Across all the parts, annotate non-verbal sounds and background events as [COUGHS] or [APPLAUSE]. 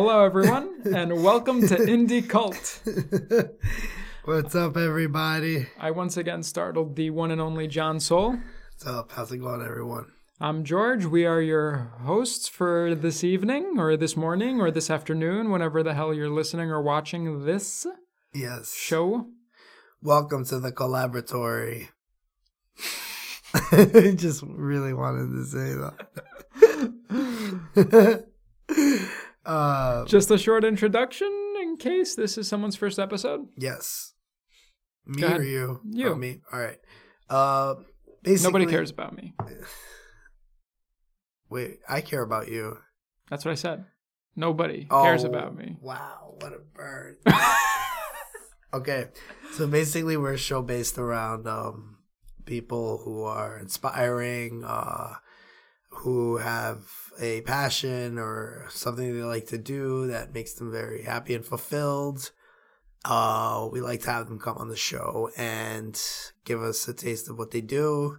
Hello, everyone, and welcome to Indie Cult. [LAUGHS] What's up, everybody? I once again startled the one and only John Soul. What's up? How's it going, everyone? I'm George. We are your hosts for this evening, or this morning, or this afternoon, whenever the hell you're listening or watching this Yes. show. Welcome to the collaboratory. I [LAUGHS] just really wanted to say that. [LAUGHS] uh, Just a short introduction in case this is someone's first episode. yes. Me or you? You. Oh, me. All right. Uh, basically, Nobody cares about me. [SIGHS] Wait, I care about you. That's what I said. Nobody cares Oh, about me. Wow, what a bird. [LAUGHS] okay, so basically, we're a show based around um, people who are inspiring, uh, who have a passion or something they like to do that makes them very happy and fulfilled. Uh, we like to have them come on the show and give us a taste of what they do.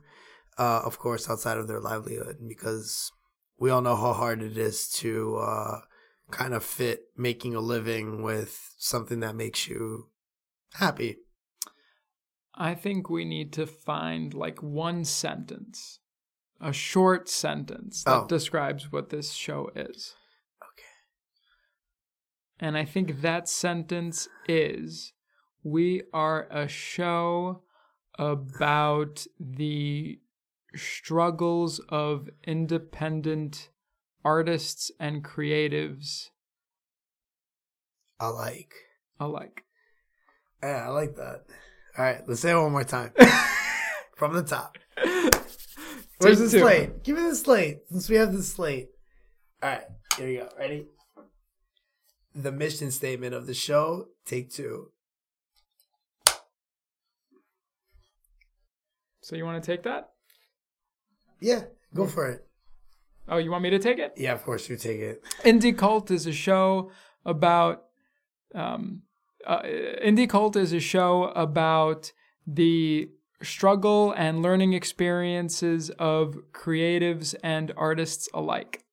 Uh, of course, outside of their livelihood, because we all know how hard it is to uh, kind of fit making a living with something that makes you happy. I think we need to find like one sentence, a short sentence that Oh. describes what this show is. Okay. And I think that sentence is we are a show about the struggles of independent artists and creatives alike. alike. Yeah, I like that. All right, let's say it one more time [LAUGHS] from the top. [LAUGHS] Where's the slate? Give me the slate since we have the slate. All right, here we go. Ready? The mission statement of the show. Take two. So you want to take that? Yeah, go for it. Oh, you want me to take it? Yeah, of course you take it. Indie Cult is a show about um, uh, Indie Cult is a show about the struggle and learning experiences of creatives and artists alike.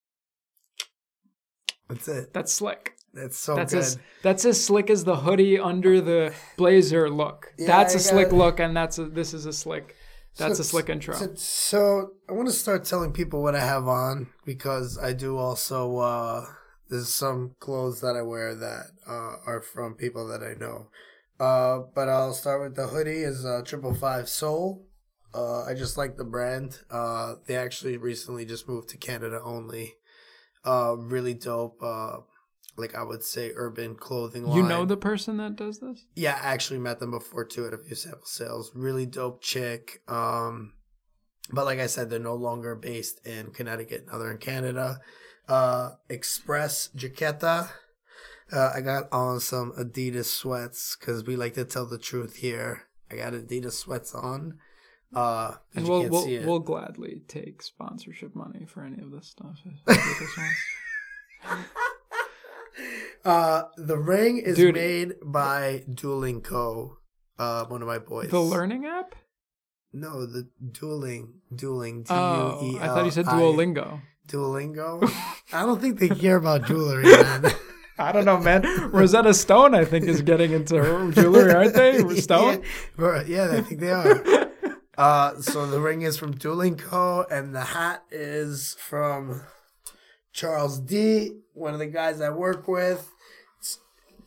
That's it. That's slick. That's so that's good. as that's as slick as the hoodie under the blazer look. Yeah, that's I a slick got- look, and that's a this is a slick. That's So- a slick intro. So, so I want to start telling people what I have on because I do also. uh There's some clothes that I wear that uh, are from people that I know. Uh, but I'll start with the hoodie. Is uh, Triple Five Soul. Uh, I just like the brand. Uh, they actually recently just moved to Canada only. Uh, really dope. Uh, like I would say, urban clothing line. you know the person that does this? Yeah, I actually met them before too at a few sample sales. Really dope chick. Um, but like I said, they're no longer based in Connecticut. Now they're in Canada. Uh, Express Jaqueta. Uh, I got on some Adidas sweats because we like to tell the truth here. I got Adidas sweats on. Uh, And we'll we'll, we'll gladly take sponsorship money for any of this stuff. if- if this wants. [LAUGHS] Uh, the ring is Dude. made by Dueling Co. Uh, one of my boys. the learning app? No, the dueling, dueling. D U Oh, E L. I thought you said Duolingo. Duolingo. I don't think they care about jewelry, man. [LAUGHS] I don't know, man. [LAUGHS] Rosetta Stone, I think, is getting into her jewelry, aren't they? [LAUGHS] Stone. Yeah, yeah, I think they are. [LAUGHS] Uh, so the ring is from Dueling Co. and the hat is from Charles D, one of the guys I work with. It's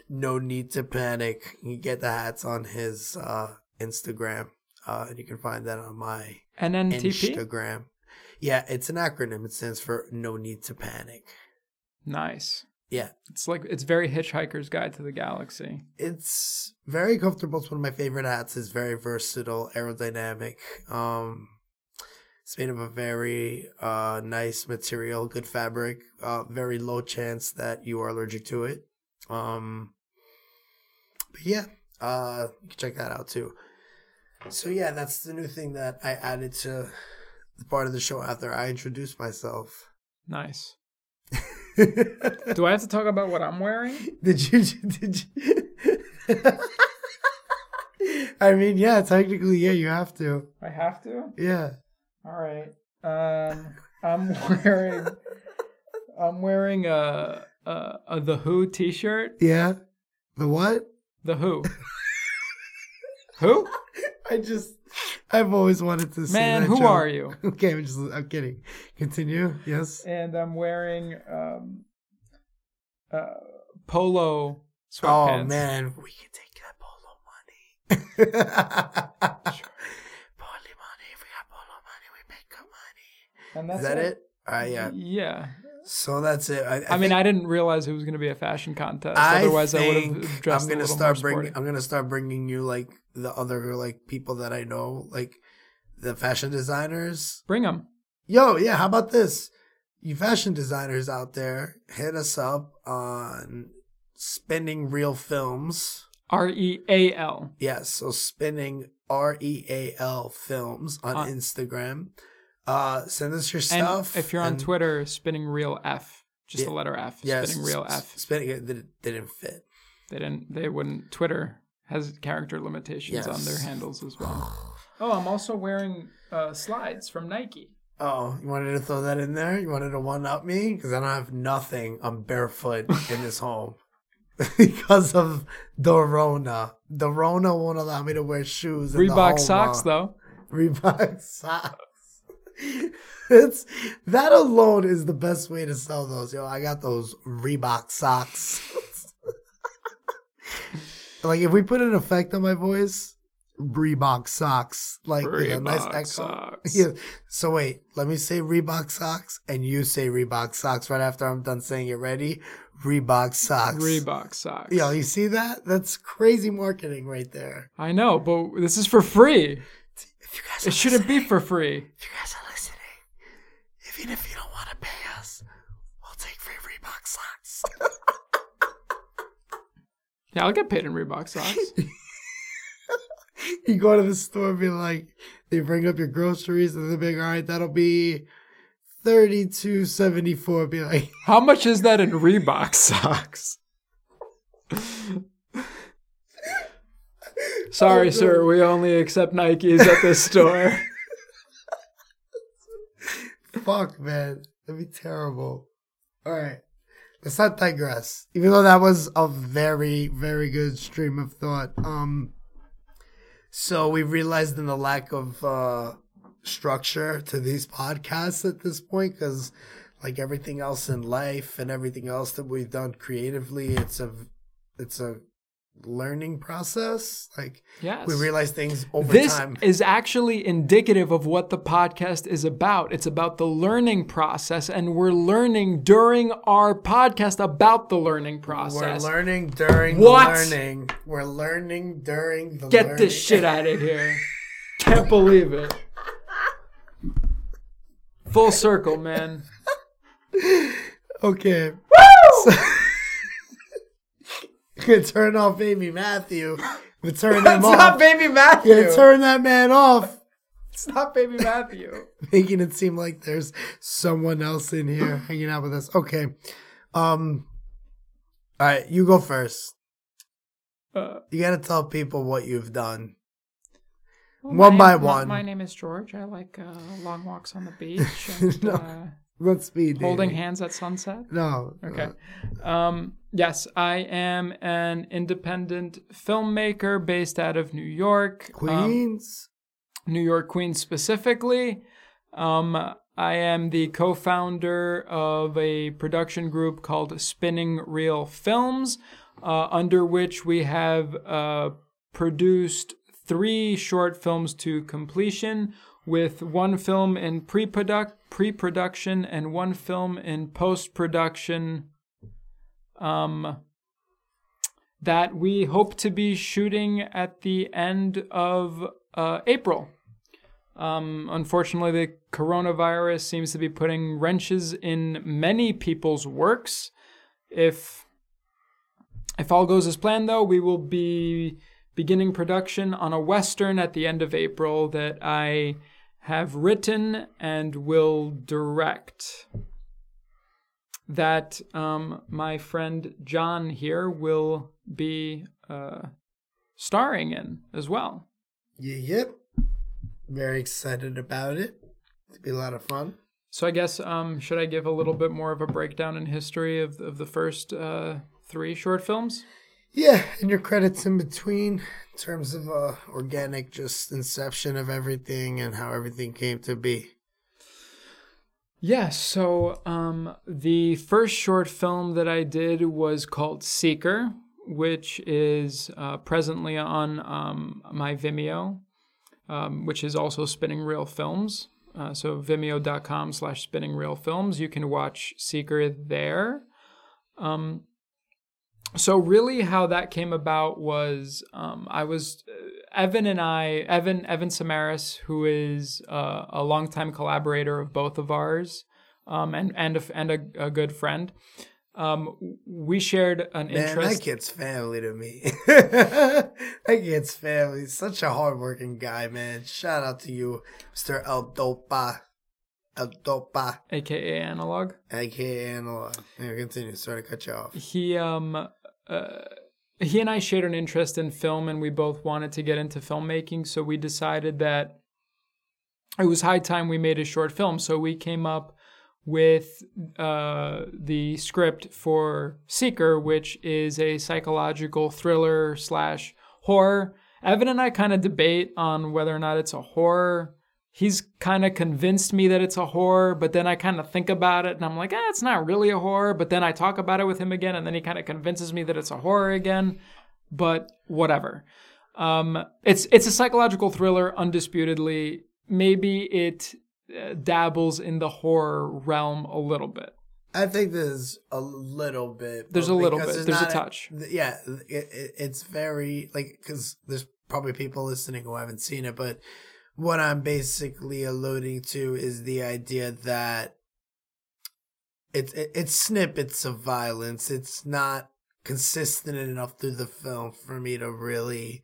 no need to panic. You get the hats on his uh, Instagram, uh, and you can find that on my NNTP. Instagram. Yeah, it's an acronym. It stands for No Need to Panic. Nice. Yeah, It's like it's very Hitchhiker's Guide to the Galaxy. it's very comfortable. It's one of my favorite hats. It's very versatile, aerodynamic. Um, it's made of a very uh, nice material, good fabric. Uh, very low chance that you are allergic to it. Um, but yeah, uh, you can check that out too. So yeah, that's the new thing that I added to the part of the show after I introduced myself. Nice. [LAUGHS] Do I have to talk about what I'm wearing? [LAUGHS] Did you? Did you? [LAUGHS] I mean, yeah, technically, yeah, you have to. I have to. Yeah. All right. Um, I'm wearing I'm wearing a, a, a The Who t shirt. Yeah. The what? The Who. who? I just, [LAUGHS] I've always wanted to see Man, who joke. are you? [LAUGHS] Okay, I'm just, I'm kidding. Continue. Yes. And I'm wearing um, uh, polo Oh man, we can take that polo money. [LAUGHS] Polo money. If we got polo money, we make good money. And that's Is that it? All right, yeah. Yeah. So that's it. I, I, I, mean, I didn't realize it was going to be a fashion contest. I Otherwise, I would have dressed I'm gonna a little start bringing. I'm gonna start bringing you like the other like people that I know, like the fashion designers. Bring them. Yo, yeah. How about this? You fashion designers out there, hit us up on spinning real films. R E A L. Yes, so spinning R E A L films on On- Instagram. Uh, send us your And stuff. if you're on and- Twitter, spinning real F. Just the letter F. yes, Spinning real F. Spinning it didn't, didn't fit. They didn't. They wouldn't. Twitter has character limitations on their handles as well. [SIGHS] Oh, I'm also wearing uh, slides from Nike. Oh, you wanted to throw that in there? You wanted to one up me because I don't have nothing. I'm barefoot in this home [LAUGHS] because of the Rona. The Rona won't allow me to wear shoes. in the Reebok home, socks, uh, though. Reebok [LAUGHS] socks. it's that alone is the best way to sell those. Yo, I got those Reebok socks. Like if we put an effect on my voice, Reebok socks, like with a nice Reebok echo. socks. [LAUGHS] Yeah. So wait, let me say Reebok socks, and you say Reebok socks right after I'm done saying it. Ready? Reebok socks. Reebok socks. Yo, you see that? That's crazy marketing right there. I know, but this is for free. If you guys It shouldn't be for free. [LAUGHS] If you guys are listening, even if you don't want to pay us, we'll take free Reebok socks. [LAUGHS] Yeah, I'll get paid in Reebok socks. [LAUGHS] [LAUGHS] you go to the store and be like, they bring up your groceries and they're like, all right, that'll be thirty-two seventy-four. Be like, [LAUGHS] How much is that in Reebok socks? Sorry, sir. We only accept Nikes at this store. fuck, man, that'd be terrible. All right, let's not digress. Even though that was a very, very good stream of thought. Um, so we realized in the lack of uh structure to these podcasts at this point because like everything else in life and everything else that we've done creatively it's a it's a learning process like Yes. we realize things over This time is actually indicative of what the podcast is about. It's about the learning process, and we're learning during our podcast about the learning process. we're learning during What? the learning we're learning during the Get learning. this shit out of [LAUGHS] here. Can't believe it. Full circle, man. [LAUGHS] okay So- [LAUGHS] gonna turn off baby matthew but turn him It's off not Baby Matthew. Gonna turn that man off It's not Baby Matthew. [LAUGHS] making it seem like there's someone else in here hanging out with us. Okay. Um all right, you go first. Uh, You got to tell people what you've done. well, One my- by my- one. My name is George. I like uh, long walks on the beach [LAUGHS] and No. uh, Let's speed holding dating. hands at sunset. No. Okay. uh, Um, yes, I am an independent filmmaker based out of New York. um, Queens. New York Queens specifically. Um, I am the co founder of a production group called Spinning Real Films, uh, under which we have uh, produced three short films to completion, with one film in pre production and one film in post production. Um, that we hope to be shooting at the end of uh, April. Um, unfortunately, the coronavirus seems to be putting wrenches in many people's works. If if all goes as planned, though, we will be beginning production on a western at the end of April that I have written and will direct. That um, my friend John here will be uh, starring in as well. Yeah, yep. Very excited about it. It'll be a lot of fun. So I guess um, should I give a little bit more of a breakdown in history of of the first uh, three short films? Yeah, and your credits in between in terms of uh, organic, just inception of everything and how everything came to be. Yeah, so um, the first short film that I did was called Seeker, which is uh, presently on um, my Vimeo, um, which is also Spinning Real Films. Uh, so vimeo.com slash spinning real films. You can watch Seeker there. Um, so really how that came about was um, I was uh, Evan and I Evan Evan Samaras who is uh, a longtime collaborator of both of ours um, and and a, and a, a good friend. Um, we shared an Man, interest. that kid's family to me. [LAUGHS] that kid's family. Such a hardworking guy, man. Shout out to you, Mr. El Dopa. El Dopa, aka analog. aka Analog. Yeah, continue. Sorry to cut you off. He um he and I shared an interest in film, and we both wanted to get into filmmaking. So we decided that it was high time we made a short film. So we came up with uh, the script for Seeker, which is a psychological thriller slash horror. Evan and I kind of debate on whether or not it's a horror. He's kind of convinced me that it's a horror, but then I kind of think about it and I'm like, eh, it's not really a horror. But then I talk about it with him again, and then he kind of convinces me that it's a horror again. But whatever. Um, it's it's a psychological thriller, undisputedly. Maybe it uh, dabbles in the horror realm a little bit. I think there's a little bit. There's a little bit. there's There's a touch. yeah, it, it, it's very like because there's probably people listening who haven't seen it, but what I'm basically alluding to is the idea that it's it, it's snippets of violence. It's not consistent enough through the film for me to really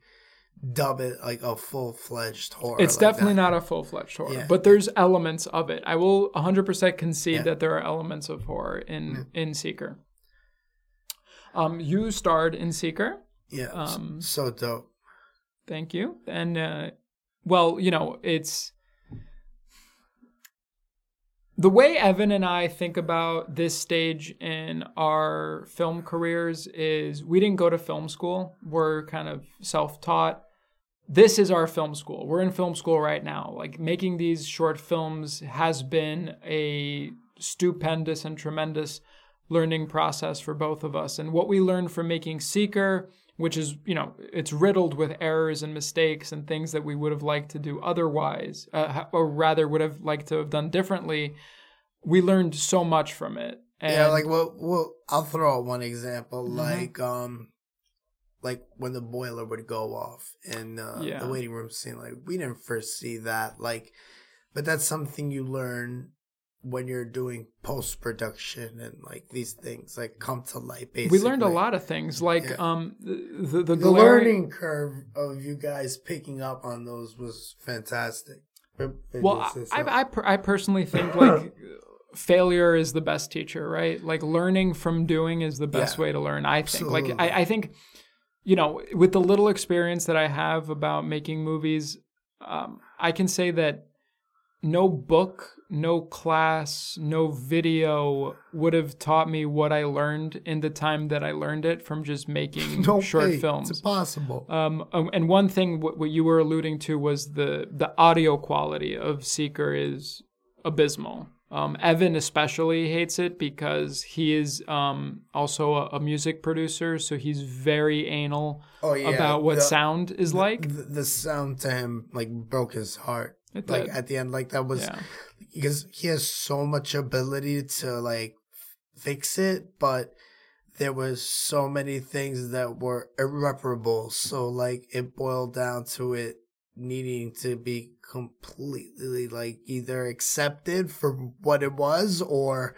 dub it like a full fledged horror. It's like definitely that. not a full fledged horror, Yeah. but there's elements of it. I will 100% concede Yeah. that there are elements of horror in in Seeker. Um, you starred in Seeker. Yeah, um, so dope. Thank you. And uh, well, you know, it's the way Evan and I think about this stage in our film careers is we didn't go to film school. We're kind of self-taught. This is our film school. We're in film school right now. Like making these short films has been a stupendous and tremendous learning process for both of us. And what we learned from making Seeker, which is, you know, it's riddled with errors and mistakes and things that we would have liked to do otherwise, uh, or rather would have liked to have done differently. We learned so much from it. And yeah, like well, well, I'll throw out one example, Mm-hmm. like um, like when the boiler would go off in uh, Yeah. the waiting room scene. Like we didn't first see that, like, but that's something you learn when you're doing post production and like these things like come to light. Basically, we learned a lot of things, like Yeah. um, the the, the, learning curve of you guys picking up on those was fantastic. Well, I. I, I, per- I personally think like [COUGHS] failure is the best teacher, right? Like learning from doing is the best Yeah, way to learn. I think. Like. I, I think, you know, with the little experience that I have about making movies, um, I can say that no book, no class, no video would have taught me what I learned in the time that I learned it from just making [LAUGHS] no short way. films. It's impossible. Um, um, and one thing what, what you were alluding to was the the audio quality of Seeker is abysmal. Um, Evan especially hates it because he is um, also a, a music producer, so he's very anal oh yeah, about what the- sound is like. the, the sound to him like broke his heart. It like did. at the end, like that was Yeah. because he has so much ability to like fix it, but there was so many things that were irreparable. So like it boiled down to it needing to be completely like either accepted for what it was or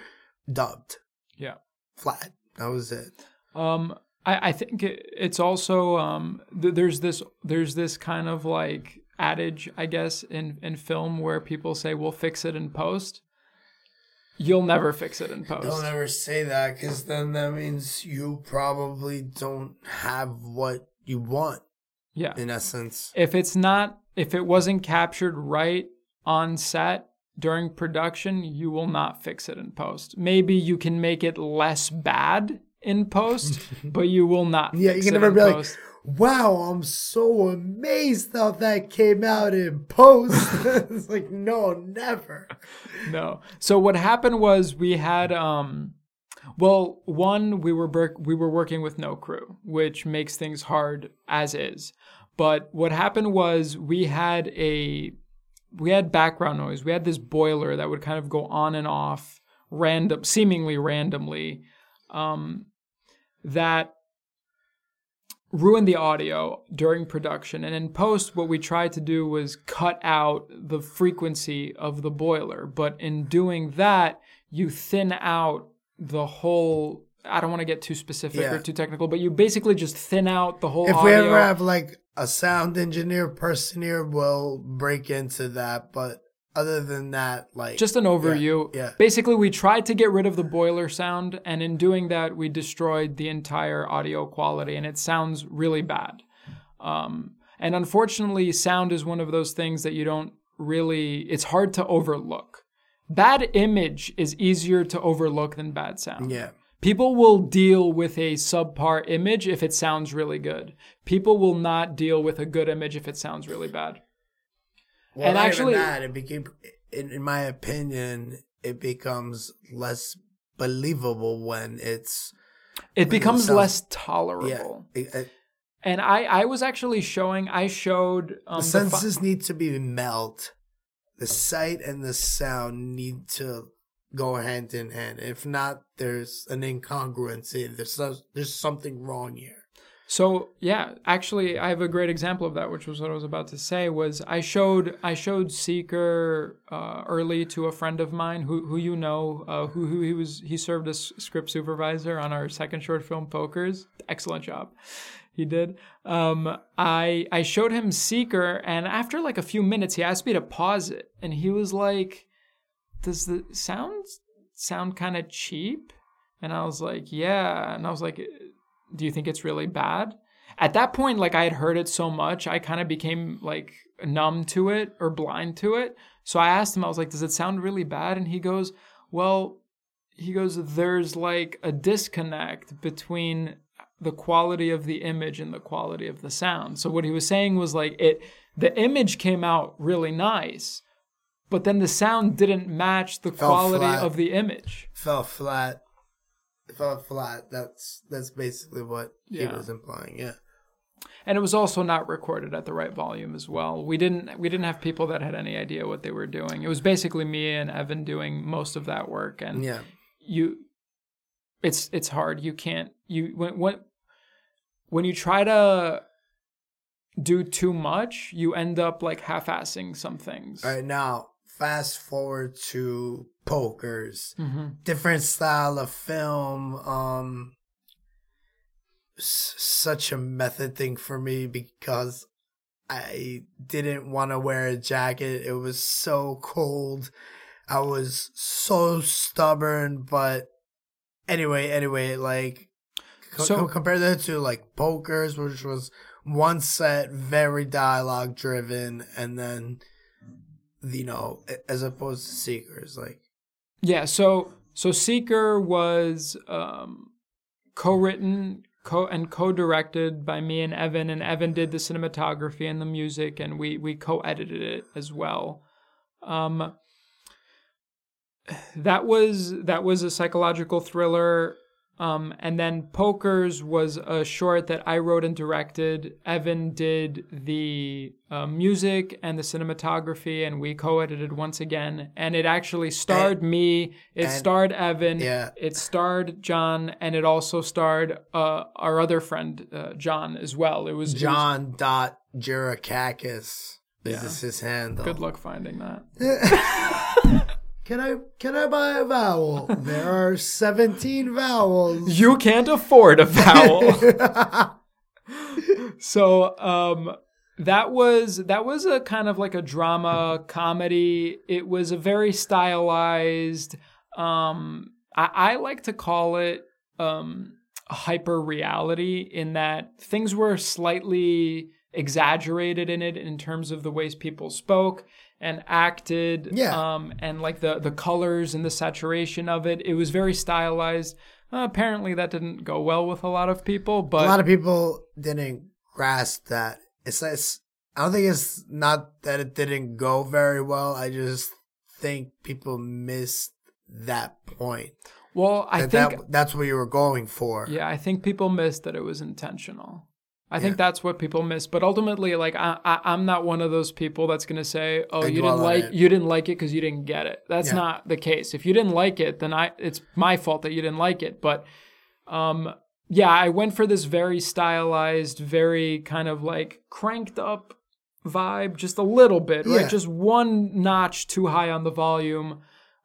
dubbed Yeah. flat. That was it. Um, I, I think it, it's also um, th- there's this there's this kind of like adage, I guess, in in film where people say we'll fix it in post. You'll never fix it in post. Don't ever say that because then that means you probably don't have what you want yeah. in essence. if it's not if it wasn't captured right on set during production, you will not fix it in post. Maybe you can make it less bad in post, [LAUGHS] but you will not. Yeah, fix you can it never be like, post. Wow, I'm so amazed how that came out in post. [LAUGHS] it's like, no, never. no. So what happened was we had um well, one we were ber- we were working with no crew, which makes things hard as is. But what happened was we had a we had background noise. We had this boiler that would kind of go on and off random seemingly randomly um that ruined the audio during production. And in post, what we tried to do was cut out the frequency of the boiler. But in doing that, you thin out the whole. I don't want to get too specific Yeah. or too technical, but you basically just thin out the whole If we ever have like a sound engineer person here, we'll break into that. But other than that, like just an overview. yeah. Basically, we tried to get rid of the boiler sound, and in doing that, we destroyed the entire audio quality, and it sounds really bad. Um, and unfortunately, sound is one of those things that you don't really, it's hard to overlook. Bad image is easier to overlook than bad sound. yeah, People will deal with a subpar image if it sounds really good. People will not deal with a good image if it sounds really bad. Well, And actually- that it became, in, in my opinion, it becomes less believable when it's It becomes sounds- less yeah. tolerable. It, it, And I, I was actually showing, I showed um, the the senses need to be meld. The sight and the sound need to go hand in hand. If not, there's an incongruency. There's there's something wrong here. So yeah, actually, I have a great example of that, which was what I was about to say. Was I showed I showed Seeker uh, early to a friend of mine who who you know, uh, who who he was he served as script supervisor on our second short film, Pokers. Excellent job, he did. Um, I I showed him Seeker, and after like a few minutes, he asked me to pause it, and he was like, "Does the sound sound kind of cheap?" And I was like, "Yeah," and I was like do you think it's really bad? At that point, like I had heard it so much, I kind of became like numb to it or blind to it. So I asked him, I was like, does it sound really bad? And he goes, well, he goes, there's like a disconnect between the quality of the image and the quality of the sound. So what he was saying was like it, the image came out really nice, but then the sound didn't match the Fell quality flat. of the image. Fell flat. Fell flat. That's that's basically what Yeah. he was implying. Yeah. and it was also not recorded at the right volume as well. We didn't we didn't have people that had any idea what they were doing. It was basically me and Evan doing most of that work, and Yeah. you, it's it's hard. You can't you when when when you try to do too much, you end up like half-assing some things. All right. Now, fast forward to pokers. hmm different style of film um s- such a method thing for me because i didn't want to wear a jacket. It was so cold. I was so stubborn but anyway anyway like co- So- co- compare that to like pokers which was one set very dialogue driven and then you know as opposed to seekers like Yeah, so so Seeker was um, co-written co and co-directed by me and Evan, and Evan did the cinematography and the music, and we we co-edited it as well. Um, that was that was a psychological thriller. Um, and then Pokers was a short that I wrote and directed. Evan did the uh, music and the cinematography, and we co-edited once again. And it actually starred me. It and- starred Evan. Yeah. It starred John, and it also starred uh, our other friend uh, John as well. It was it was- John dot Jurakakis. Yeah. This is his handle. good luck finding that. [LAUGHS] Can I can I buy a vowel? [LAUGHS] there are seventeen vowels. You can't afford a vowel. [LAUGHS] so um that was that was a kind of like a drama comedy it was a very stylized um i, I like to call it um hyper reality in that things were slightly exaggerated in it in terms of the ways people spoke and acted Yeah. um and like the the colors and the saturation of it it was very stylized uh, apparently that didn't go well with a lot of people but a lot of people didn't grasp that. It's, it's I don't think it's not that it didn't go very well. I just think people missed that point. well i That, think that that's what you were going for. Yeah, I think people missed that it was intentional. I think Yeah. that's what people miss. But ultimately, like I, I, I'm not one of those people that's gonna say, "Oh, And you didn't like it. you didn't like it because you didn't get it." That's Yeah. not the case. If you didn't like it, then I it's my fault that you didn't like it. But um, yeah, I went for this very stylized, very kind of like cranked up vibe, just a little bit, Yeah. right? Just one notch too high on the volume.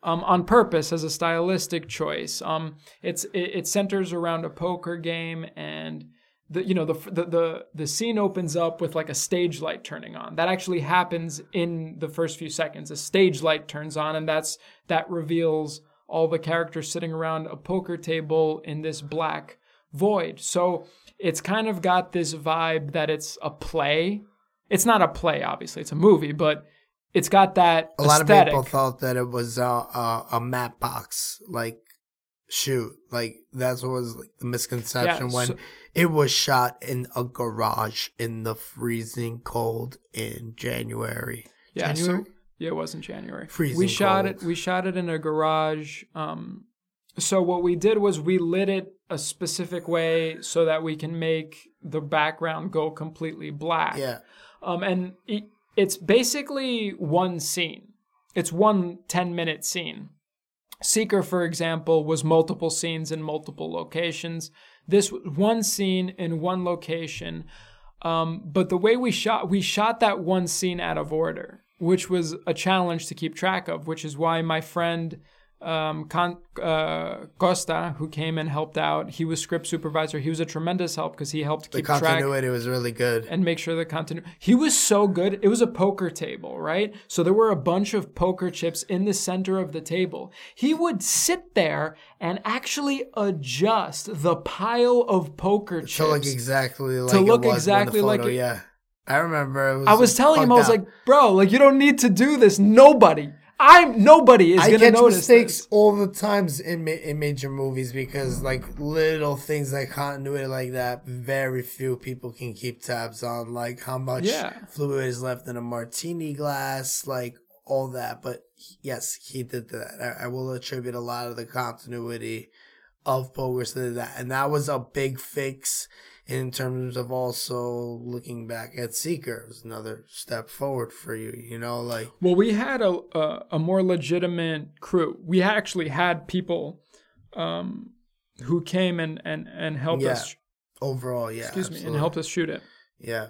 Um, on purpose as a stylistic choice. Um, it's it, it centers around a poker game, and the you know the, the the the scene opens up with like a stage light turning on. That actually happens in the first few seconds. A stage light turns on, and that's that reveals all the characters sitting around a poker table in this black void. So it's kind of got this vibe that it's a play. It's not a play, obviously. It's a movie, but it's got that A lot of people thought that it was a, a, a map box like shoot. Like that's what was like, the misconception Yeah, when so- it was shot in a garage in the freezing cold in January. Yeah, so- January? yeah, it was in January. Freezing we shot cold. it. We shot it in a garage. Um, so what we did was we lit it a specific way so that we can make the background go completely black. Yeah. Um, and it, it's basically one scene. It's one 10 minute scene. Seeker, for example, was multiple scenes in multiple locations. This was one scene in one location. Um, but the way we shot, we shot that one scene out of order, which was a challenge to keep track of, which is why my friend um, Con- uh, Costa, who came and helped out, he was script supervisor. He was a tremendous help because he helped The keep track The continuity was really good. and make sure the continuity. He was so good. It was a poker table, right? So there were a bunch of poker chips in the center of the table. He would sit there and actually adjust the pile of poker chips. To look exactly like look it was exactly the like it- yeah. I remember. Was I was telling him, I was out. like, bro, like you don't need to do this. Nobody, I'm nobody is I gonna catch notice mistakes this. all the times in ma- in major movies because like little things like continuity like that, very few people can keep tabs on. Like how much Yeah. fluid is left in a martini glass, like all that. But yes, he did that. I, I will attribute a lot of the continuity of Poker to that, and that was a big fix in terms of also looking back at Seeker. It another step forward for you. You know, like Well, we had a, a a more legitimate crew. We actually had people um, who came and and and helped Yeah. us. overall, yeah. Excuse me, and helped us shoot it. Yeah.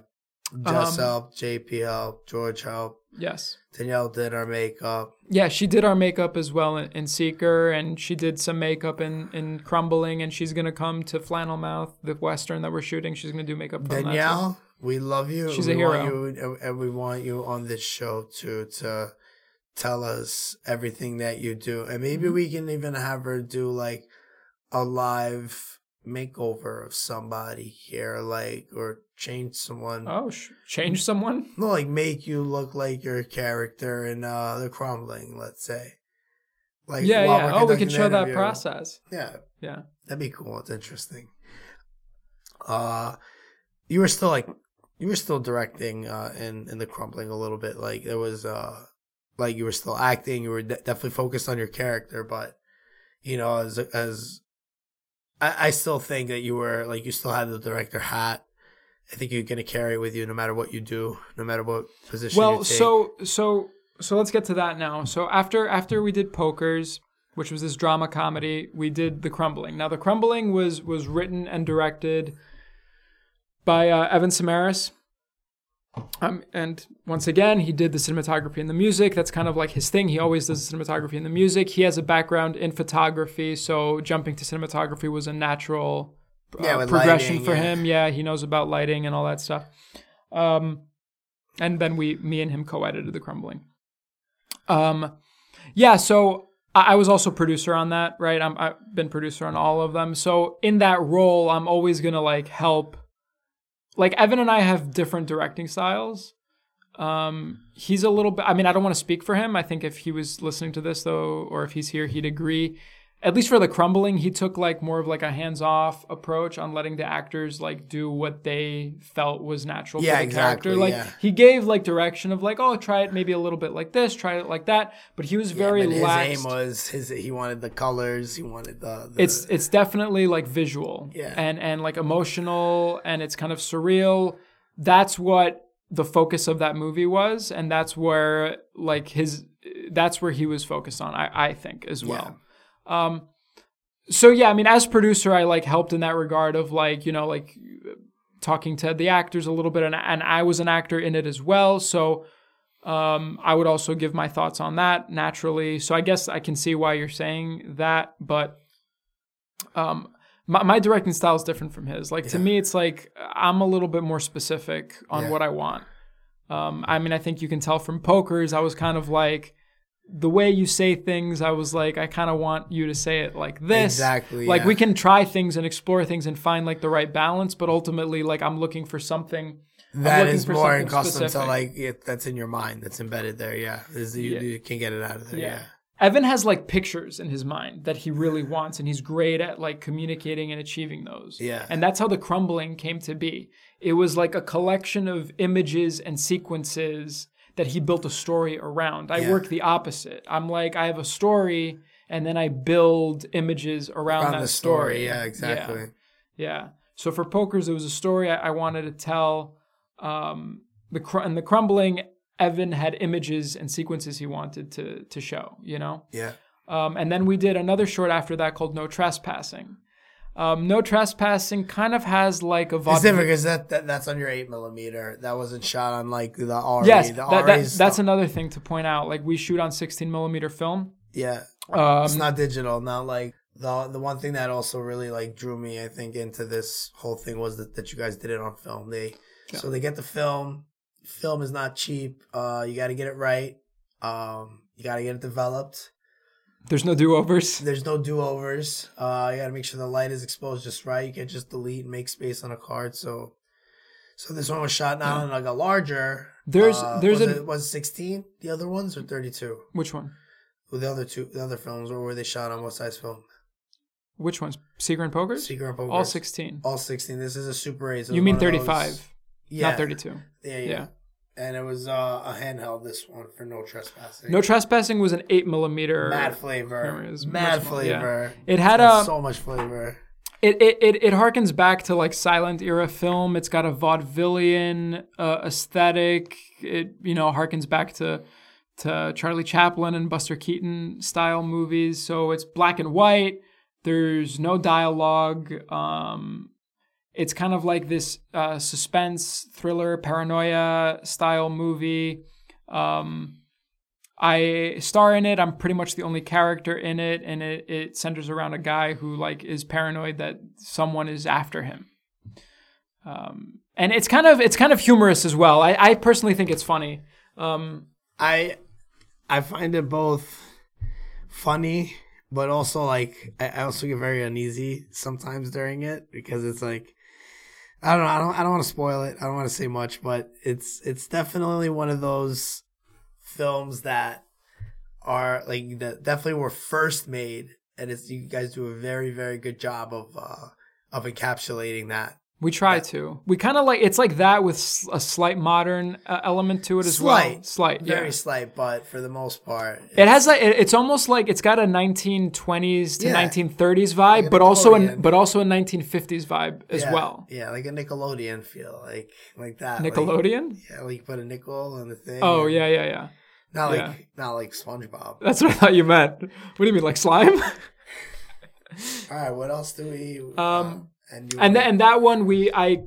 Jess Um, helped, JP helped, George helped, Yes. Danielle did our makeup. Yeah, she did our makeup as well in, in Seeker, and she did some makeup in, in Crumbling, and she's gonna come to Flannel Mouth, the western that we're shooting. She's gonna do makeup. Danielle, we love you. She's we a hero. you, and we want you on this show to to tell us everything that you do, and maybe Mm-hmm. we can even have her do like a live makeover of somebody here, like or change someone. Oh, sh- change someone? [LAUGHS] No, like make you look like your character in uh the crumbling, let's say. Like yeah, yeah. Oh, we can show that process. Yeah, Yeah. that'd be cool. It's interesting. Uh, you were still like, you were still directing uh in in the crumbling a little bit. Like there was uh, like you were still acting. You were de- definitely focused on your character, but you know, as as I, I still think that you were like you still had the director hat. I think you're gonna carry it with you no matter what you do, no matter what position. you Well, so so so let's get to that now. So after after we did Pokers, which was this drama comedy, we did The Crumbling. Now The Crumbling was was written and directed by uh, Evan Samaras. Um, and once again, he did the cinematography and the music. That's kind of like his thing. He always does the cinematography and the music. He has a background in photography, so jumping to cinematography was a natural uh, Yeah, progression lighting, for yeah. him. Yeah, he knows about lighting and all that stuff. Um, and then we, me and him co-edited the crumbling. Um, yeah. So I, I was also producer on that, right? I'm, I've been producer on all of them. So in that role, I'm always gonna like help. Like Evan and I have different directing styles. Um, he's a little bit. I mean, I don't want to speak for him. I think if he was listening to this though, or if he's here, he'd agree. At least for the crumbling, he took like more of like a hands-off approach on letting the actors like do what they felt was natural Yeah, for the character. Like yeah. he gave like direction of like, oh, try it maybe a little bit like this, try it like that. But he was very but his aim was his. He wanted the colors. He wanted the. the it's it's definitely like visual Yeah. and and like emotional and it's kind of surreal that's what the focus of that movie was and that's where like his that's where he was focused on i i think as well um so yeah i mean as producer i like helped in that regard of like you know like talking to the actors a little bit and, and i was an actor in it as well so um, I would also give my thoughts on that naturally. So I guess I can see why you're saying that, but um, my, my directing style is different from his. Like to me, it's like I'm a little bit more specific on Yeah. what I want. Um, I mean, I think you can tell from pokers. I was kind of like the way you say things. I was like, I kind of want you to say it like this. Exactly, Like yeah. we can try things and explore things and find like the right balance, but ultimately, like I'm looking for something. That is more accustomed to like it, that's in your mind. That's embedded there. Yeah, is you, Yeah. you can get it out of there. Yeah. Yeah. Evan has like pictures in his mind that he really wants, and he's great at like communicating and achieving those. Yeah. And that's how the crumbling came to be. It was like a collection of images and sequences that he built a story around. I Yeah. work the opposite. I'm like, I have a story, and then I build images around, Around that the story. story. Yeah, exactly. Yeah. So for pokers, it was a story I, I wanted to tell. Um, the cr- and the crumbling, Evan had images and sequences he wanted to to show. You know. Yeah. Um, and then we did another short after that called No Trespassing. Um, no Trespassing kind of has like a It's different because that, that that's on your eight millimeter. That wasn't shot on like the R. Yes, the that, that, that's another thing to point out. Like we shoot on 16 millimeter film. yeah. Um, It's not digital. Not like the the one thing that also really like drew me, I think, into this whole thing was that, that you guys did it on film. They so they get the film. Film is not cheap. Uh, you got to get it right. Um, you got to get it developed. There's no do overs. There's no do overs. Uh, you got to make sure the light is exposed just right. You can't just delete and make space on a card. So, so this one was shot not on like a larger. There's- uh, there's was a- it, was 16 the other ones or 32? Which one? With the other two, the other films, or were they shot on what size film? Which ones? Seeker and Pokers? Seeker and Pokers. All 16. All 16. This is a Super 8. so You mean one of those- 35, Yeah. not 32. Yeah, yeah. Yeah. And it was uh, a handheld, this one, for no trespassing. No Trespassing was an 8 millimeter. Mad flavor. Mad more- yeah. flavor. It had a- so much flavor. It, it, it, it harkens back to like silent era film. It's got a vaudevillian uh, aesthetic. It you know harkens back to to Charlie Chaplin and Buster Keaton style movies. So it's black and white. There's no dialogue. Um, it's kind of like this uh, suspense thriller paranoia style movie. Um, I star in it. I'm pretty much the only character in it, and it, it centers around a guy who like is paranoid that someone is after him. Um, and it's kind of it's kind of humorous as well. I, I personally think it's funny. Um, I I find it both funny, but also like I, I also get very uneasy sometimes during it because it's like I don't know. I don't. I don't want to spoil it. I don't want to say much, but it's it's definitely one of those films that are like that definitely were first made, and it's you guys do a very very good job of uh of encapsulating that. We try to. We kind of like it's like that with a slight modern uh, element to it as well. Slight. Slight, Very yeah. slight, but for the most part, It has like it- it's almost like it's got a 1920s to Yeah. 1930s vibe, a but also an but also a 1950s vibe as yeah, well. Yeah, like a Nickelodeon feel, like like that. like- Nickelodeon. Yeah, like you put a nickel on the thing. Oh yeah, yeah, yeah. Not like not like SpongeBob. That's what I thought you meant. What do you mean, like slime? [LAUGHS] All right, what else do we? Um, uh, and you and th- and that one we I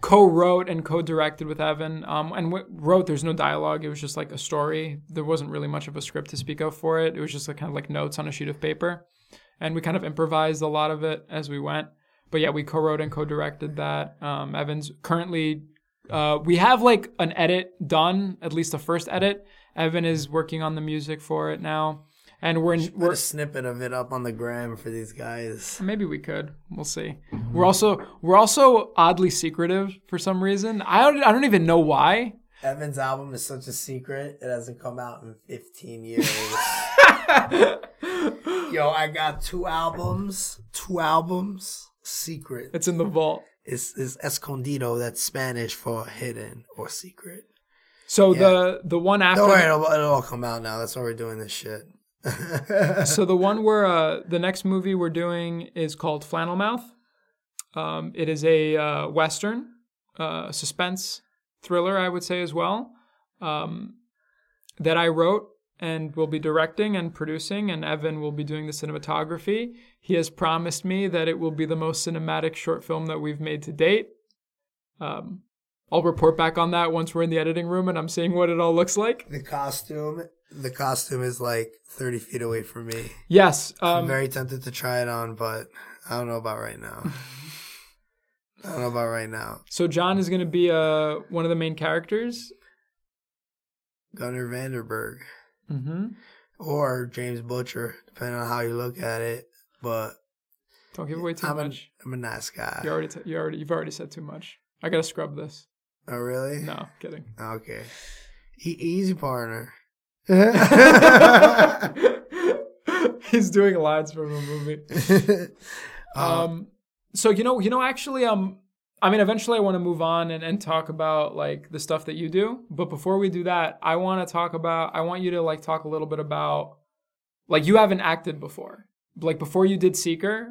co-wrote and co-directed with Evan. Um, and w- wrote. There's no dialogue. It was just like a story. There wasn't really much of a script to speak of for it. It was just like kind of like notes on a sheet of paper, and we kind of improvised a lot of it as we went. But yeah, we co-wrote and co-directed that. Um, Evan's currently. Uh, we have like an edit done, at least the first edit. Evan is working on the music for it now, and we're in, we're a snippet of it up on the gram for these guys. Maybe we could. We'll see. We're also we're also oddly secretive for some reason. I don't, I don't even know why. Evan's album is such a secret. It hasn't come out in 15 years. [LAUGHS] Yo, I got two albums. Two albums. Secret. It's in the vault. It's, it's escondido. That's Spanish for hidden or secret. So the the one after Don't worry, it'll, it'll all come out now. That's why we're doing this shit. So the one where uh, the next movie we're doing is called Flannel Mouth. Um, it is a uh, western, uh, suspense thriller, I would say as well, um, that I wrote and will be directing and producing, and Evan will be doing the cinematography. He has promised me that it will be the most cinematic short film that we've made to date. Um, I'll report back on that once we're in the editing room and I'm seeing what it all looks like. the costume, the costume is like 30 feet away from me. Yes. I'm Um, very tempted to try it on, but I don't know about right now. [LAUGHS] I don't know about right now. so John is going to be uh, one of the main characters. Gunnar Vanderberg Mm-hmm. or James Butcher, depending on how you look at it. But Don't give away too I'm much. I'm a nice guy. You already, t- you already, you've already said too much. I gotta scrub this. Oh, really? No, kidding. Okay. E- easy partner. [LAUGHS] He's doing lines from a movie. um, [LAUGHS] Um, so you know, you know, actually, um, I mean, eventually, I want to move on and, and talk about like the stuff that you do. But before we do that, I want to talk about. I want you to like talk a little bit about, like, you haven't acted before. Like before you did Seeker,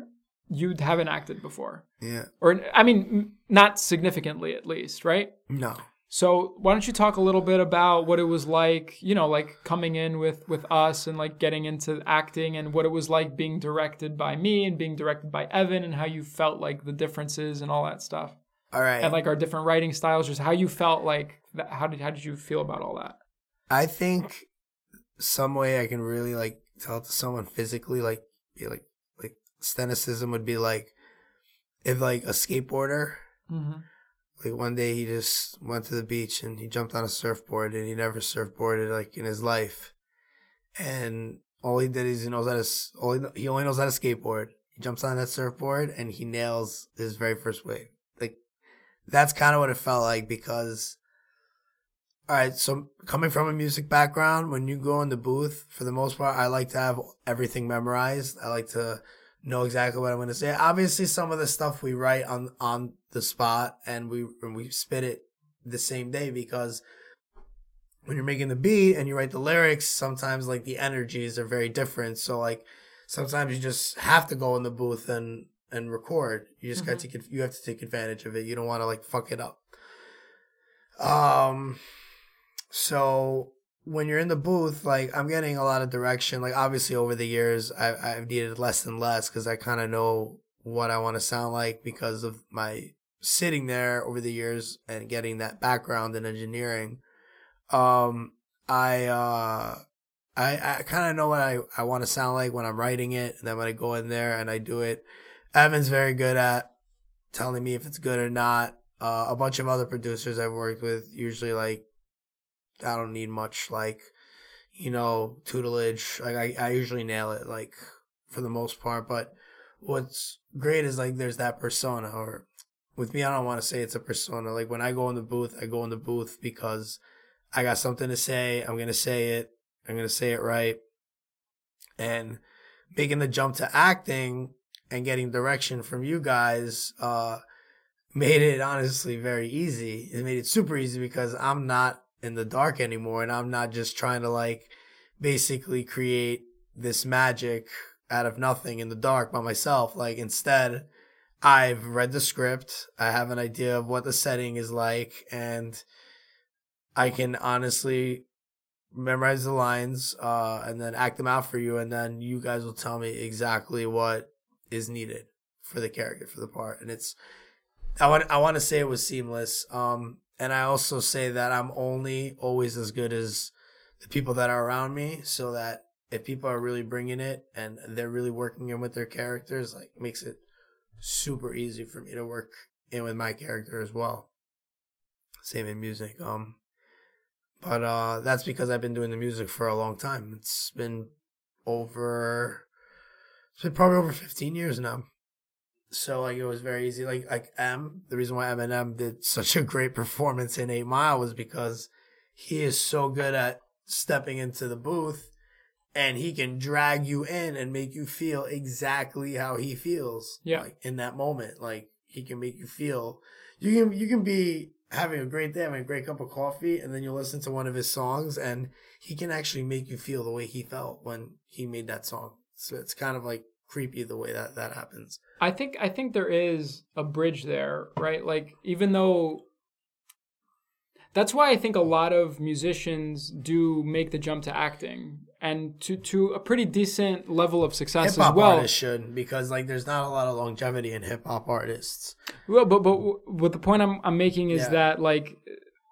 you haven't acted before, yeah. or I mean, not significantly at least, right? No. So why don't you talk a little bit about what it was like, you know, like coming in with with us and like getting into acting and what it was like being directed by me and being directed by Evan and how you felt like the differences and all that stuff All right. and like our different writing styles, just how you felt like that, how did how did you feel about all that? I think some way I can really like tell it to someone physically, like be like like stenicism would be like if like a skateboarder, Mm-hmm. like one day he just went to the beach and he jumped on a surfboard and he never surfboarded like in his life, and all he did is he knows how to all he, he only knows how to skateboard. He jumps on that surfboard and he nails his very first wave. Like that's kind of what it felt like because all right, so coming from a music background, when you go in the booth, for the most part, I like to have everything memorized. I like to know exactly what I'm going to say. Obviously, some of the stuff we write on on the spot and we and we spit it the same day because when you're making the beat and you write the lyrics, sometimes like the energies are very different. So like sometimes you just have to go in the booth and and record. You just got to. You have to take advantage of it. You don't want to like fuck it up. Um, so when you're in the booth, like I'm getting a lot of direction. Like obviously over the years, I, I've needed less and less because I kind of know what I want to sound like because of my sitting there over the years and getting that background in engineering. Um, I uh, I I kind of know what I I want to sound like when I'm writing it, and then when I go in there and I do it. Evan's very good at telling me if it's good or not. Uh, a bunch of other producers I've worked with usually like I don't need much like you know tutelage. Like I, I usually nail it like for the most part. But what's great is like there's that persona. Or with me, I don't want to say it's a persona. Like when I go in the booth, I go in the booth because I got something to say. I'm gonna say it. I'm gonna say it right. And making the jump to acting and getting direction from you guys uh made it honestly very easy. It made it super easy because I'm not in the dark anymore and I'm not just trying to like basically create this magic out of nothing in the dark by myself. Like instead, I've read the script, I have an idea of what the setting is like, and I can honestly memorize the lines uh, and then act them out for you, and then you guys will tell me exactly what is needed for the character for the part, and it's I want I want to say it was seamless. Um, and I also say that I'm only always as good as the people that are around me, so that if people are really bringing it and they're really working in with their characters, like makes it super easy for me to work in with my character as well. Same in music. Um, but uh, that's because I've been doing the music for a long time. It's been over. It's been probably over 15 years now. So like it was very easy. Like like M, the reason why Eminem did [LAUGHS] such a great performance in Eight Mile was because he is so good at stepping into the booth and he can drag you in and make you feel exactly how he feels. Yeah. Like in that moment. Like he can make you feel you can you can be having a great day, having a great cup of coffee, and then you listen to one of his songs and he can actually make you feel the way he felt when he made that song. So it's kind of like creepy the way that that happens. I think I think there is a bridge there, right? Like even though that's why I think a lot of musicians do make the jump to acting and to to a pretty decent level of success Hip hop as well. artists should because like there's not a lot of longevity in hip hop artists. Well, but but what the point I'm I'm making is Yeah. that like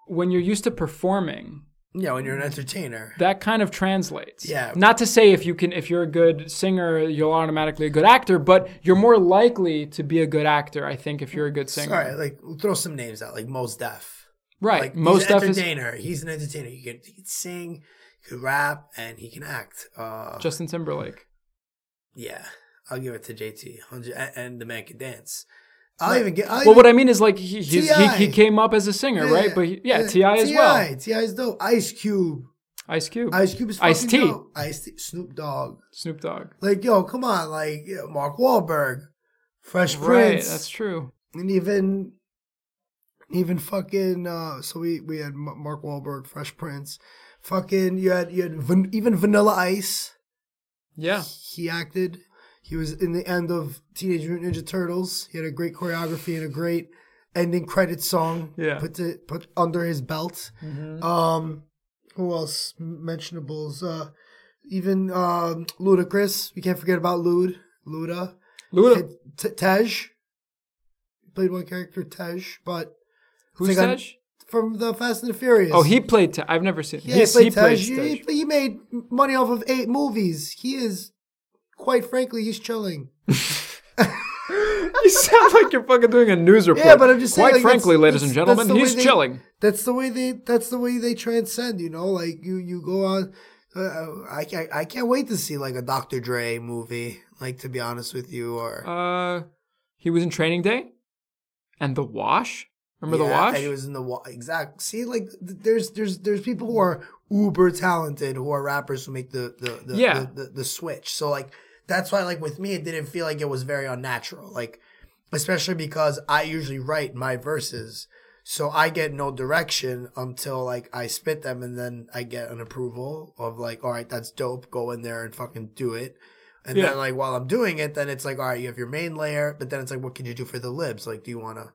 when you're used to performing, Yeah, when you're an entertainer. that kind of translates. Yeah. Not to say if you can if you're a good singer, you're automatically a good actor, but you're more likely to be a good actor, I think, if you're a good singer. Sorry, like throw some names out, like Mos Def. Right. Like Most he's stuff an is entertainer. He's an entertainer. He can, he sing, he can rap, and he can act. Uh, Justin Timberlake. yeah, I'll give it to JT. 100 and, and the man can dance. I'll Right. even get. I'll Well, even, what I mean is like he he, he came up as a singer, right? But he, yeah, T.I. as well. T.I.'s dope. Ice Cube. Ice Cube, Ice Cube is Ice-T. dope. Ice T. Snoop Dogg. Snoop Dogg. Like yo, come on, like yeah, Mark Wahlberg, Fresh Prince. Right, that's true. and even even fucking uh so we we had Mark Wahlberg, Fresh Prince, fucking you had you had van, even Vanilla Ice. Yeah. He acted. He was in the end of Teenage Mutant Ninja Turtles. He had a great choreography and a great ending credit song. Yeah. put to, put under his belt. Um, who else mentionables? Uh, even um, Ludacris. We can't forget about Lud. Luda. Luda. T- Tej. Played one character, Tej, but Who's like Tej? from the Fast and the Furious. Oh, he played. Te- I've never seen. yeah, he he played played Tej. Tej. He, he made money off of eight movies. He is, quite frankly, he's chilling. [LAUGHS] You sound like you're fucking doing a news report. Yeah, but I'm just saying, Quite like, frankly, that's- ladies and gentlemen, that's the way he's they- chilling. That's the way they. That's the way they transcend. You know, like you you go on. Uh, I can't. I can't wait to see like a Dr. Dre movie. Like to be honest with you, or Uh, he was in Training Day, and The Wash. Remember The Wash? And he was in the Wash. exact. See, like there's there's there's people who are uber talented who are rappers who make the the the, Yeah. the, the, the switch. So like that's why like with me it didn't feel like it was very unnatural. Like especially because I usually write my verses. So I get no direction until like I spit them and then I get an approval of like, all right, that's dope. Go in there and fucking do it. And Yeah. then like while I'm doing it, then it's like, all right, you have your main layer, but then it's like, what can you do for the libs? Like, do you want to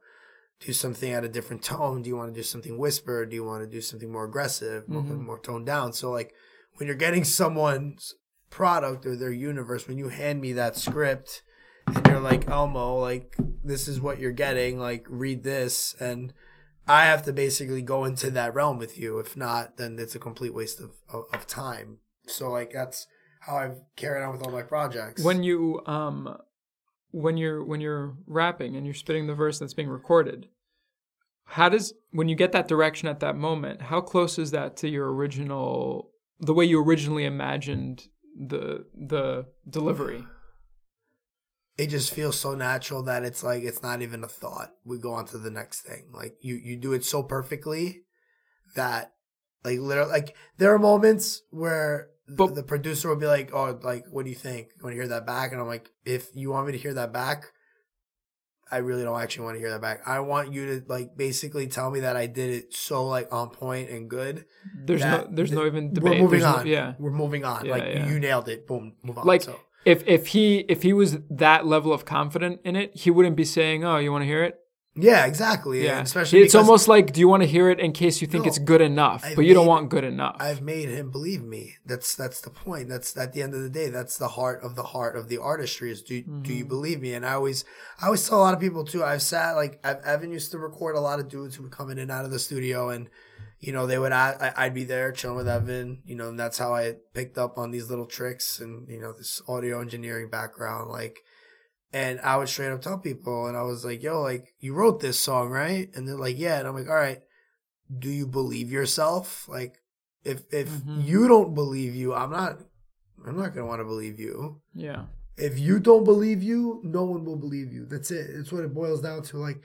do something at a different tone? Do you want to do something whisper Do you want to do something more aggressive, more, Mhm. more toned down? So like when you're getting [LAUGHS] someone's product or their universe, when you hand me that script and you're like, Elmo, like this is what you're getting, like read this and I have to basically go into that realm with you. If not, then it's a complete waste of, of, of time. So like that's how I've carried on with all my projects. when you um, when you're when you're rapping and you're spitting the verse that's being recorded, how does when you get that direction at that moment? How close is that to your original, the way you originally imagined the the delivery? it just feels so natural that it's like it's not even a thought. We go on to the next thing. Like you you do it so perfectly that like literally like there are moments where But- the producer will be like, "Oh, like what do you think? You want to hear that back?" And I'm like, "If you want me to hear that back, I really don't actually want to hear that back. I want you to like basically tell me that I did it so like on point and good. There's no there's no even debate. We're moving There's no- on. yeah. we're moving on. Yeah, like yeah. you nailed it. Boom, move on. Like so. if if he if he was that level of confident in it, he wouldn't be saying, "Oh, you want to hear it?" Yeah, exactly. Yeah, and especially it's almost like, "Do you want to hear it in case you think No, it's good enough?" I've but you don't want good enough. I've made him believe me. That's that's the point. That's at the end of the day. That's the heart of the heart of the artistry. Is do do Mm-hmm. you believe me? And I always I always tell a lot of people too. I've sat like I've, Evan used to record a lot of dudes who would come in and out of the studio, and you know they would I, I'd be there chilling with Evan. You know, and that's how I picked up on these little tricks and you know this audio engineering background. Like, and I would straight up tell people, and I was like, "Yo, like you wrote this song, right?" And they're like, "Yeah," and I'm like, "All right." Do you believe yourself? Like, if if Mhm. you don't believe you, I'm not I'm not gonna want to believe you. yeah. If you don't believe you, no one will believe you. That's it. It's what it boils down to. Like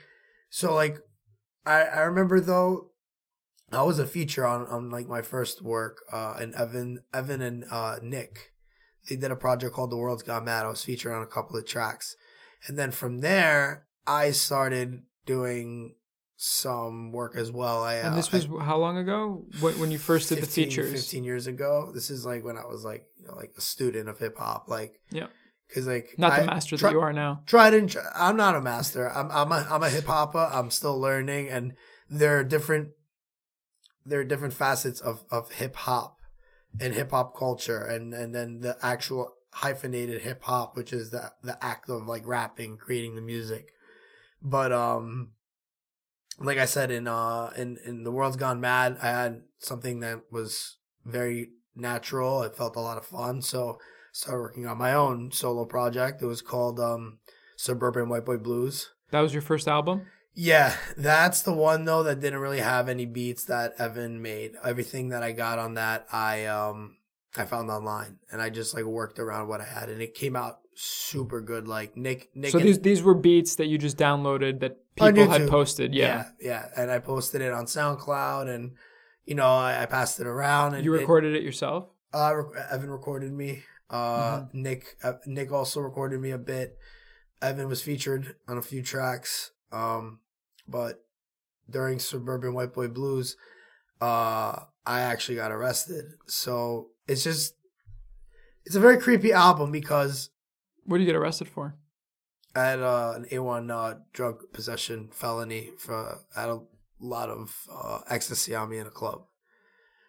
so like I I remember though I was a feature on on like my first work. Uh, and Evan Evan and uh, Nick, they did a project called The World's Gone Mad. I was featured on a couple of tracks, and then from there I started doing some work as well. I And uh, this was how long ago? When, you first did the 15 features? 15 years ago. This is like when I was like, you know, like a student of hip hop, like Yeah. because like Not the I master try- that you are now. Tried and tr- I'm not a master. I'm I'm a I'm a hip hopper. I'm still learning, and there are different there are different facets of of hip hop and hip hop culture, and and then the actual hyphenated hip hop, which is the the act of like rapping, creating the music. But um, like I said in uh in in the world's gone mad, I had something that was very natural. It felt a lot of fun, so started working on my own solo project. It was called um Suburban White Boy Blues. That was your first album? Yeah, that's the one though that didn't really have any beats that Evan made. Everything that I got on that I um I found online and I just like worked around what I had and it came out super good. Like Nick Nick So these these were beats that you just downloaded that people had posted. Yeah. yeah, yeah. And I posted it on SoundCloud and you know, I, I passed it around and You it- recorded it yourself? Uh, Evan recorded me. Uh, Mm-hmm. Nick uh, Nick also recorded me a bit. Evan was featured on a few tracks. Um, but during Suburban White Boy Blues, uh, I actually got arrested. So it's just it's a very creepy album because What did you get arrested for? I had uh, an A1 uh, drug possession felony for I had a lot of uh, ecstasy on me in a club.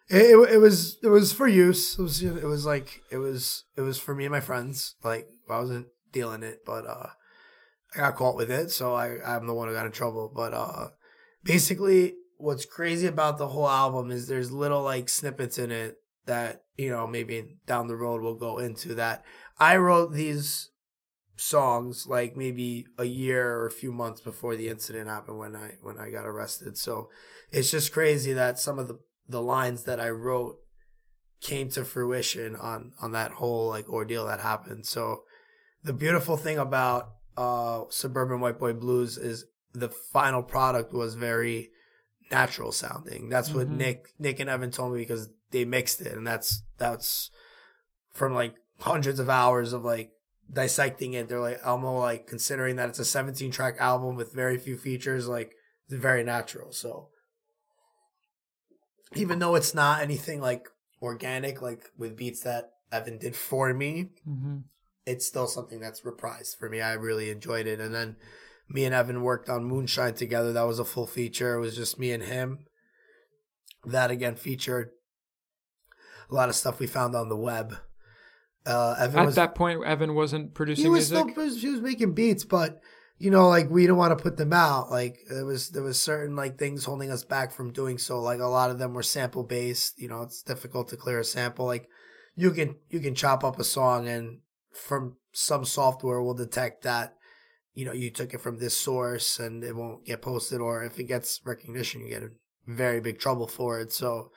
It, it, it was it was for use. It was it was like it was it was for me and my friends. Like I wasn't dealing it, but uh, I got caught with it, so I I'm the one who got in trouble. But uh, basically, what's crazy about the whole album is there's little like snippets in it that you know maybe down the road we'll go into that. I wrote these songs like maybe a year or a few months before the incident happened when I when I got arrested. So it's just crazy that some of the the lines that I wrote came to fruition on on that whole like ordeal that happened. So the beautiful thing about uh Suburban White Boy Blues is the final product was very natural sounding. That's what Mhm. Nick Nick and Evan told me because they mixed it and that's that's from like hundreds of hours of like dissecting it. They're like Elmo like considering that it's a 17 track album with very few features, like it's very natural. So even though it's not anything like organic, like with beats that Evan did for me, hmm it's still something that's reprised for me. I really enjoyed it. And then me and Evan worked on Moonshine together. That was a full feature. It was just me and him. That again featured a lot of stuff we found on the web. Uh, Evan At was that point, Evan wasn't producing he was music. still he was making beats, but you know, like we didn't want to put them out. Like there was there was certain like things holding us back from doing so. Like a lot of them were sample based. You know, it's difficult to clear a sample. Like you can you can chop up a song and from some software will detect that you know you took it from this source and it won't get posted or if it gets recognition you get in very big trouble for it so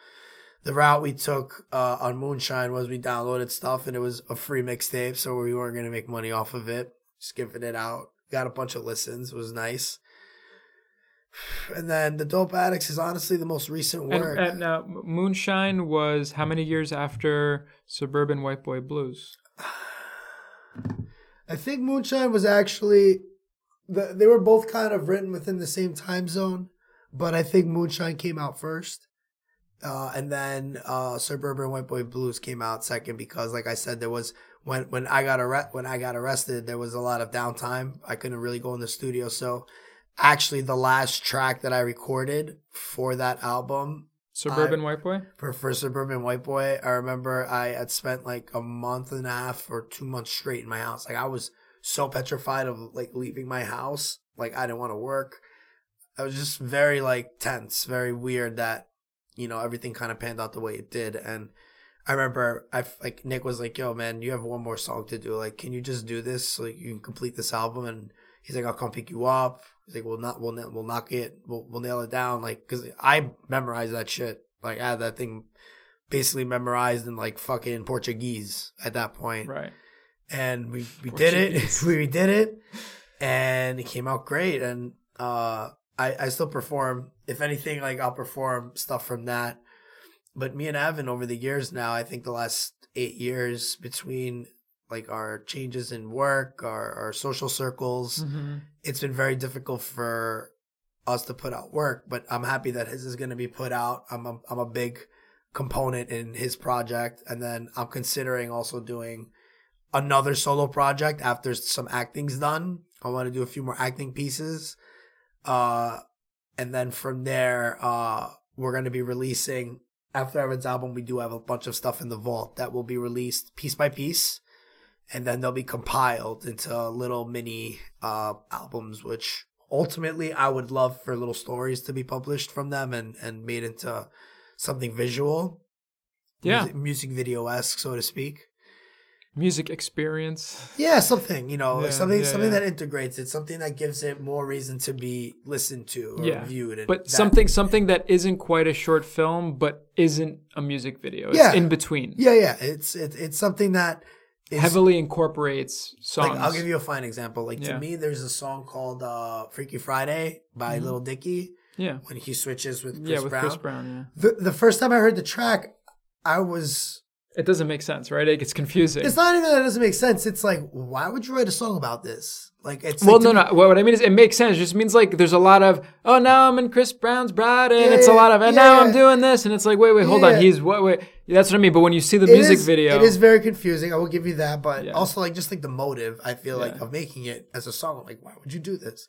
the route we took uh, on moonshine was we downloaded stuff and it was a free mixtape so we weren't going to make money off of it just giving it out got a bunch of listens it was nice and then the dope addicts is honestly the most recent And, work and uh, Moonshine was how many years after Suburban White Boy Blues? I think Moonshine was actually the, they were both kind of written within the same time zone, but I think Moonshine came out first. Uh, and then uh, Suburban White Boy Blues came out second because, like I said, there was when when I got arre- when I got arrested, there was a lot of downtime. I couldn't really go in the studio, so actually, the last track that I recorded for that album Suburban White Boy? for, for Suburban White Boy, I remember I had spent like a month and a half or two months straight in my house. Like I was so petrified of like leaving my house. Like I didn't want to work. I was just very like tense, very weird that, you know, everything kind of panned out the way it did. And I remember I like Nick was like, yo man, you have one more song to do. Like, can you just do this so you can complete this album? And he's like, I'll come pick you up. He's like, we'll not, we'll, we'll knock it, we'll, we'll nail it down. Like, cause I memorized that shit. Like, I had that thing basically memorized in like fucking Portuguese at that point. Right. And we, we did it. [LAUGHS] We did it. And it came out great. And, uh, I I still perform. If anything, like I'll perform stuff from that. But me and Evan over the years now, I think the last eight years between like our changes in work, our our social circles, hmm it's been very difficult for us to put out work, but I'm happy that his is going to be put out. I'm a, I'm a big component in his project, and then I'm considering also doing another solo project after some acting's done. I want to do a few more acting pieces, uh, and then from there, uh, we're going to be releasing after Evan's album. We do have a bunch of stuff in the vault that will be released piece by piece and then they'll be compiled into little mini uh, albums, which ultimately I would love for little stories to be published from them and, and made into something visual. Yeah. Music, music video esque, so to speak. Music experience. Yeah, something, you know, Yeah, something yeah, something yeah. that integrates it, something that gives it more reason to be listened to or Yeah, viewed. But something something that isn't quite a short film, but isn't a music video. It's Yeah. in between. Yeah, yeah. It's it, it's something that Heavily incorporates songs. Like, I'll give you a fine example. Like Yeah. to me, there's a song called uh, "Freaky Friday" by Mhm. Lil Dicky yeah. when he switches with Chris yeah, with Brown. Chris Brown, yeah. The the first time I heard the track, I was. It doesn't make sense, right? It gets confusing. It's not even that it doesn't make sense. It's like, why would you write a song about this? Like, it's well, like, no, no. What I mean is, it makes sense. It just means like there's a lot of, oh, now I'm in Chris Brown's bride, and it's a lot of, and now yeah. I'm doing this, and it's like, wait, wait, hold Yeah. on. He's what? Wait, that's what I mean. But when you see the It music is- video, It is very confusing. I will give you that, but Yeah. also like just like the motive. I feel like of making it as a song. Like, why would you do this?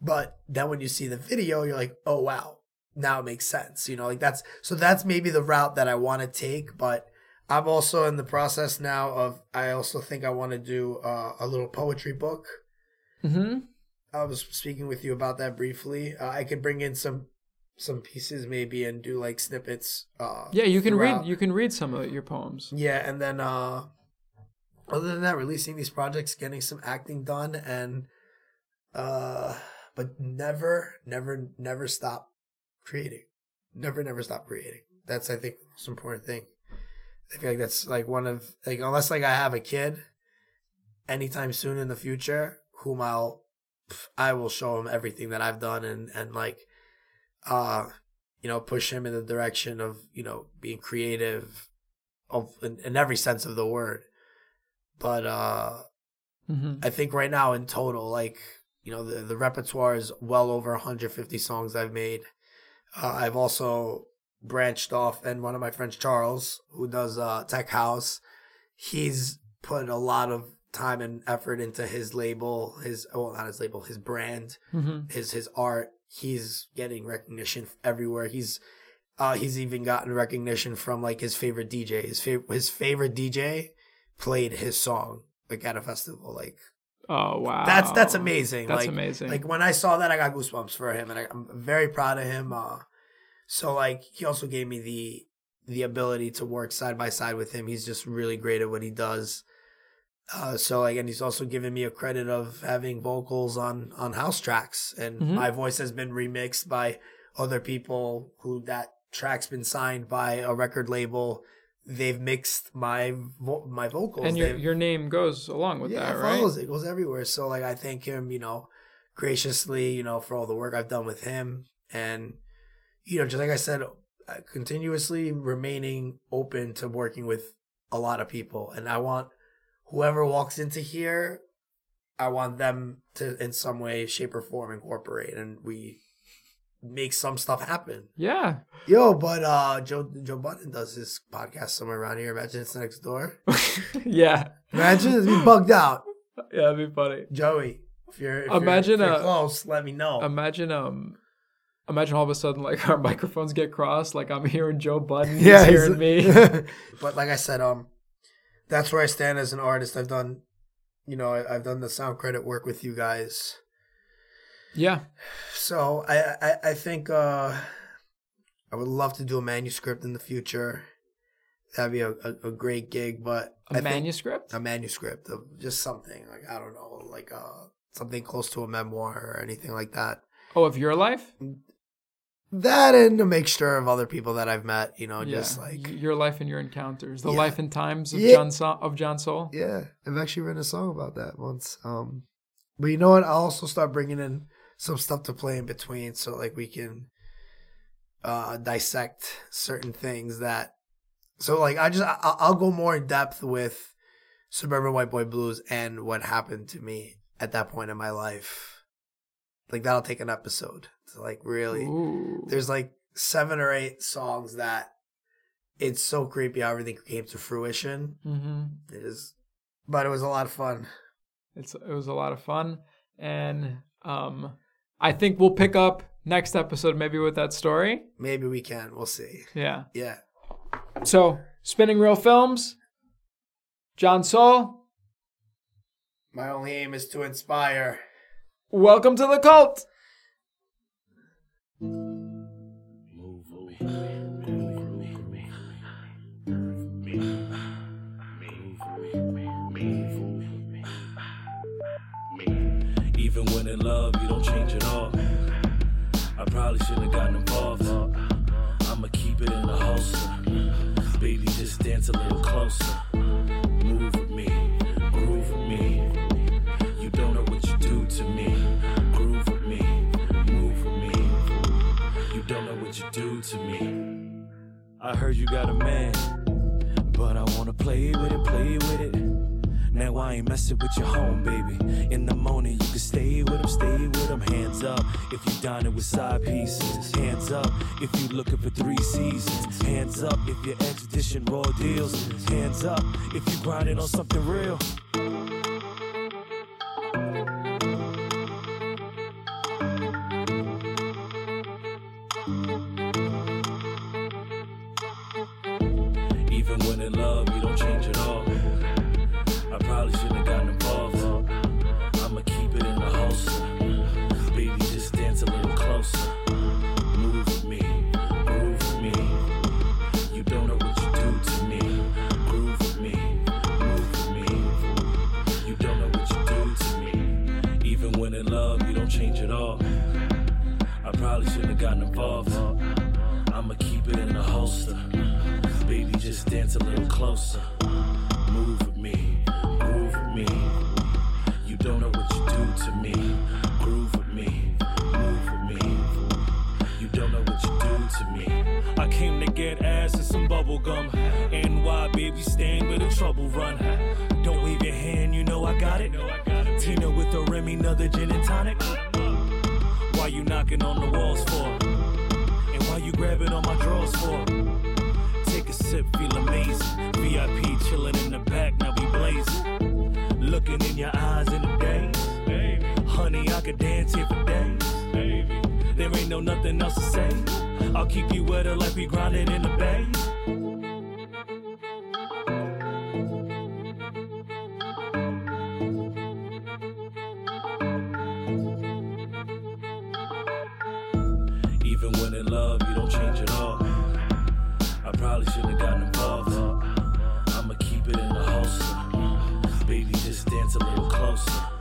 But then when you see the video, you're like, oh wow, now it makes sense. You know, like that's so that's maybe the route that I want to take. But I'm also in the process now of. I also think I want to do uh, a little poetry book. hmm I was speaking with you about that briefly. Uh, I could bring in some some pieces maybe and do like snippets. Uh, yeah, you can throughout. read, you can read some of your poems. Yeah, and then uh other than that, releasing these projects, getting some acting done and uh but never, never, never stop creating. Never, never stop creating. That's I think the most important thing. I feel like that's like one of like unless like I have a kid anytime soon in the future, whom I'll I will show him everything that I've done and and like uh you know push him in the direction of you know being creative of in, in every sense of the word. But uh hmm i think right now in total like you know the, the repertoire is well over 150 songs i've made. Uh, i've also branched off and one of my friends charles who does uh tech house he's put a lot of time and effort into his label his well not his label his brand hmm his his art. He's getting recognition everywhere. He's uh he's even gotten recognition from like his favorite DJ. His favorite his favorite DJ played his song like at a festival. Like Oh wow, that's that's amazing. That's like, amazing. Like when I saw that, I got goosebumps for him, and I, I'm very proud of him. Uh, so like he also gave me the the ability to work side by side with him. He's just really great at what he does. Uh, so like, and he's also given me a credit of having vocals on on house tracks, and Mhm. my voice has been remixed by other people who that track's been signed by a record label. They've mixed my vo- my vocals, and your They've- your name goes along with yeah, that, right? follows it goes everywhere. So like I thank him, you know, graciously, you know, for all the work I've done with him, and you know, just like I said, uh, continuously remaining open to working with a lot of people, and I want whoever walks into here, I want them to in some way, shape, or form incorporate, and we make some stuff happen. Yeah, Yo, but uh Joe Joe Budden does his podcast somewhere around here. Imagine it's next door. [LAUGHS] yeah, Imagine it's bugged out. yeah. That'd be funny. Joey, if you're, if Imagine you're, if you're a- close, let me know. Imagine um, imagine all of a sudden like [LAUGHS] our microphones get crossed. Like I'm hearing Joe Budden, he's he's- hearing me. [LAUGHS] [LAUGHS] but like I said, um, that's where I stand as an artist. I've done, you know, I, I've done the sound credit work with you guys. yeah, So I, I, I think uh, I would love to do a manuscript in the future. That'd be a, a, a great gig, but a I manuscript. a manuscript of just something like I don't know, like uh, something close to a memoir or anything like that. oh, of your life. That and a mixture of other people that I've met, you know, just like your life and your encounters, the Yeah. life and times of Yeah. John so- of John Soul. yeah, I've actually written a song about that once. Um, but you know what? I'll also start bringing in some stuff to play in between, so like we can uh dissect certain things that. So like I just I, I'll go more in depth with Suburban White Boy Blues and what happened to me at that point in my life. Like that'll take an episode to like really. Ooh. There's like seven or eight songs that it's so creepy how everything came to fruition. hmm It is, but it was a lot of fun. It's it was a lot of fun, and um, I think we'll pick up next episode maybe with that story. Maybe we can. We'll see. Yeah. Yeah. So spinning real films. John Soul, My only aim is to inspire. welcome to the cult. Gotten involved. I'ma keep it in the holster. Baby, just dance a little closer. Move with me, groove with me. You don't know what you do to me. Groove with me, move with me. You don't know what you do to me. I heard you got a man, but I wanna play with it, play with it. Now I ain't messing with your home, baby. In the morning, you can stay with him, stay with him. Hands up if you dining with side pieces. Hands up if you looking for three seasons. Hands up if you're dishing raw deals. Hands up if you grinding on something real. On the walls for? And why you grabbing on my drawers for? Take a sip, feel amazing. VIP chilling in the back, now we blazing. Looking in your eyes in the days. Honey, I could dance here for days. Baby. There ain't no nothing else to say. I'll keep you wetter like we grinding in the bay. A little closer.